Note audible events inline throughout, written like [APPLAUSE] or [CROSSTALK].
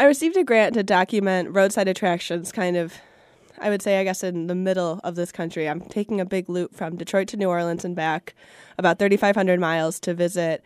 I received a grant to document roadside attractions kind of I would say, I guess, in the middle of this country. I'm taking a big loop from Detroit to New Orleans and back, about 3,500 miles to visit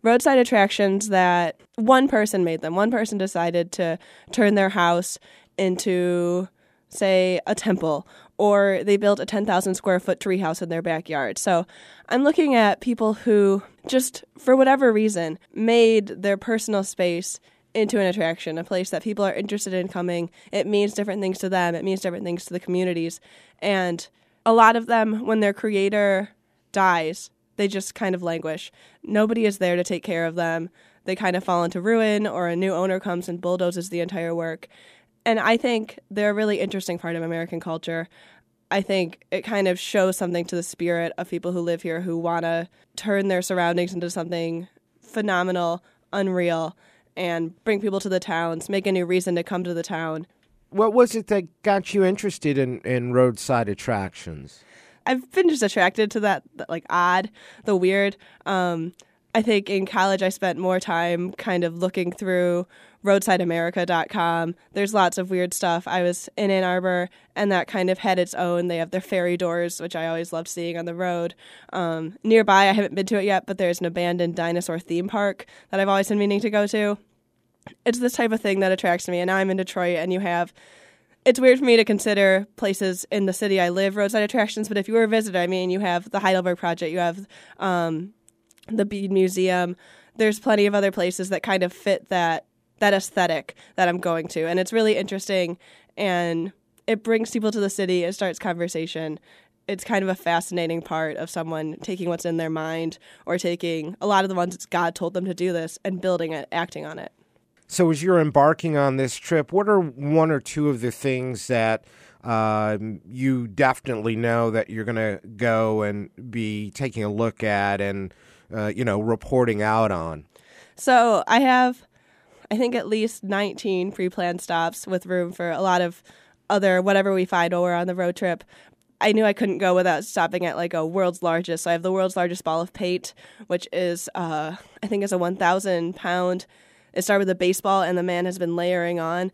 roadside attractions that one person made them. One person decided to turn their house into, say, a temple, or they built a 10,000 square foot treehouse in their backyard. So I'm looking at people who just, for whatever reason, made their personal space into an attraction, a place that people are interested in coming. It means different things to them, it means different things to the communities. And a lot of them, when their creator dies, they just kind of languish. Nobody is there to take care of them. They kind of fall into ruin, or a new owner comes and bulldozes the entire work. And I think they're a really interesting part of American culture. I think it kind of shows something to the spirit of people who live here who want to turn their surroundings into something phenomenal, unreal, and bring people to the towns, make a new reason to come to the town. What was it that got you interested in, in roadside attractions? I've been just attracted to that, like odd, the weird. Um, I think in college I spent more time kind of looking through roadsideamerica.com. There's lots of weird stuff. I was in Ann Arbor, and that kind of had its own. They have their fairy doors, which I always loved seeing on the road. Um, nearby, I haven't been to it yet, but there's an abandoned dinosaur theme park that I've always been meaning to go to. It's this type of thing that attracts me. And I'm in Detroit, and you have. It's weird for me to consider places in the city I live roadside attractions, but if you were a visitor, I mean, you have the Heidelberg Project, you have um, the Bead Museum. There's plenty of other places that kind of fit that that aesthetic that I'm going to. And it's really interesting and it brings people to the city, it starts conversation. It's kind of a fascinating part of someone taking what's in their mind or taking a lot of the ones God told them to do this and building it, acting on it. So, as you're embarking on this trip, what are one or two of the things that uh, you definitely know that you're going to go and be taking a look at and, uh, you know, reporting out on? So, I have I think at least 19 pre planned stops with room for a lot of other whatever we find while we're on the road trip. I knew I couldn't go without stopping at like a world's largest. So I have the world's largest ball of paint, which is, uh, I think, is a 1,000 pound. It started with a baseball, and the man has been layering on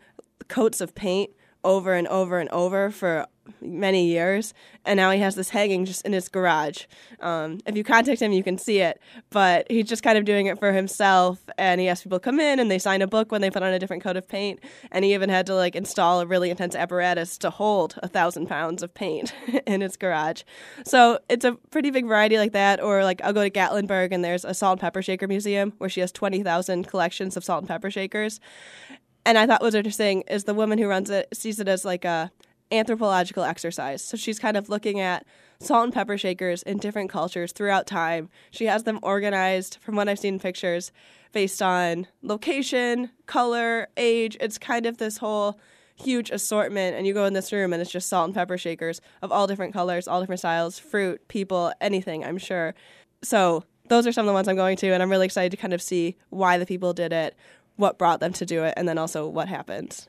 coats of paint over and over and over for many years, and now he has this hanging just in his garage. Um, if you contact him, you can see it, but he's just kind of doing it for himself. And he has people come in and they sign a book when they put on a different coat of paint. And he even had to like install a really intense apparatus to hold a thousand pounds of paint [LAUGHS] in his garage. So it's a pretty big variety like that. Or like I'll go to Gatlinburg and there's a salt and pepper shaker museum where she has twenty thousand collections of salt and pepper shakers. And I thought was interesting is the woman who runs it sees it as like a anthropological exercise. So she's kind of looking at salt and pepper shakers in different cultures throughout time. She has them organized, from what I've seen in pictures, based on location, color, age. It's kind of this whole huge assortment and you go in this room and it's just salt and pepper shakers of all different colors, all different styles, fruit, people, anything, I'm sure. So those are some of the ones I'm going to and I'm really excited to kind of see why the people did it, what brought them to do it, and then also what happens.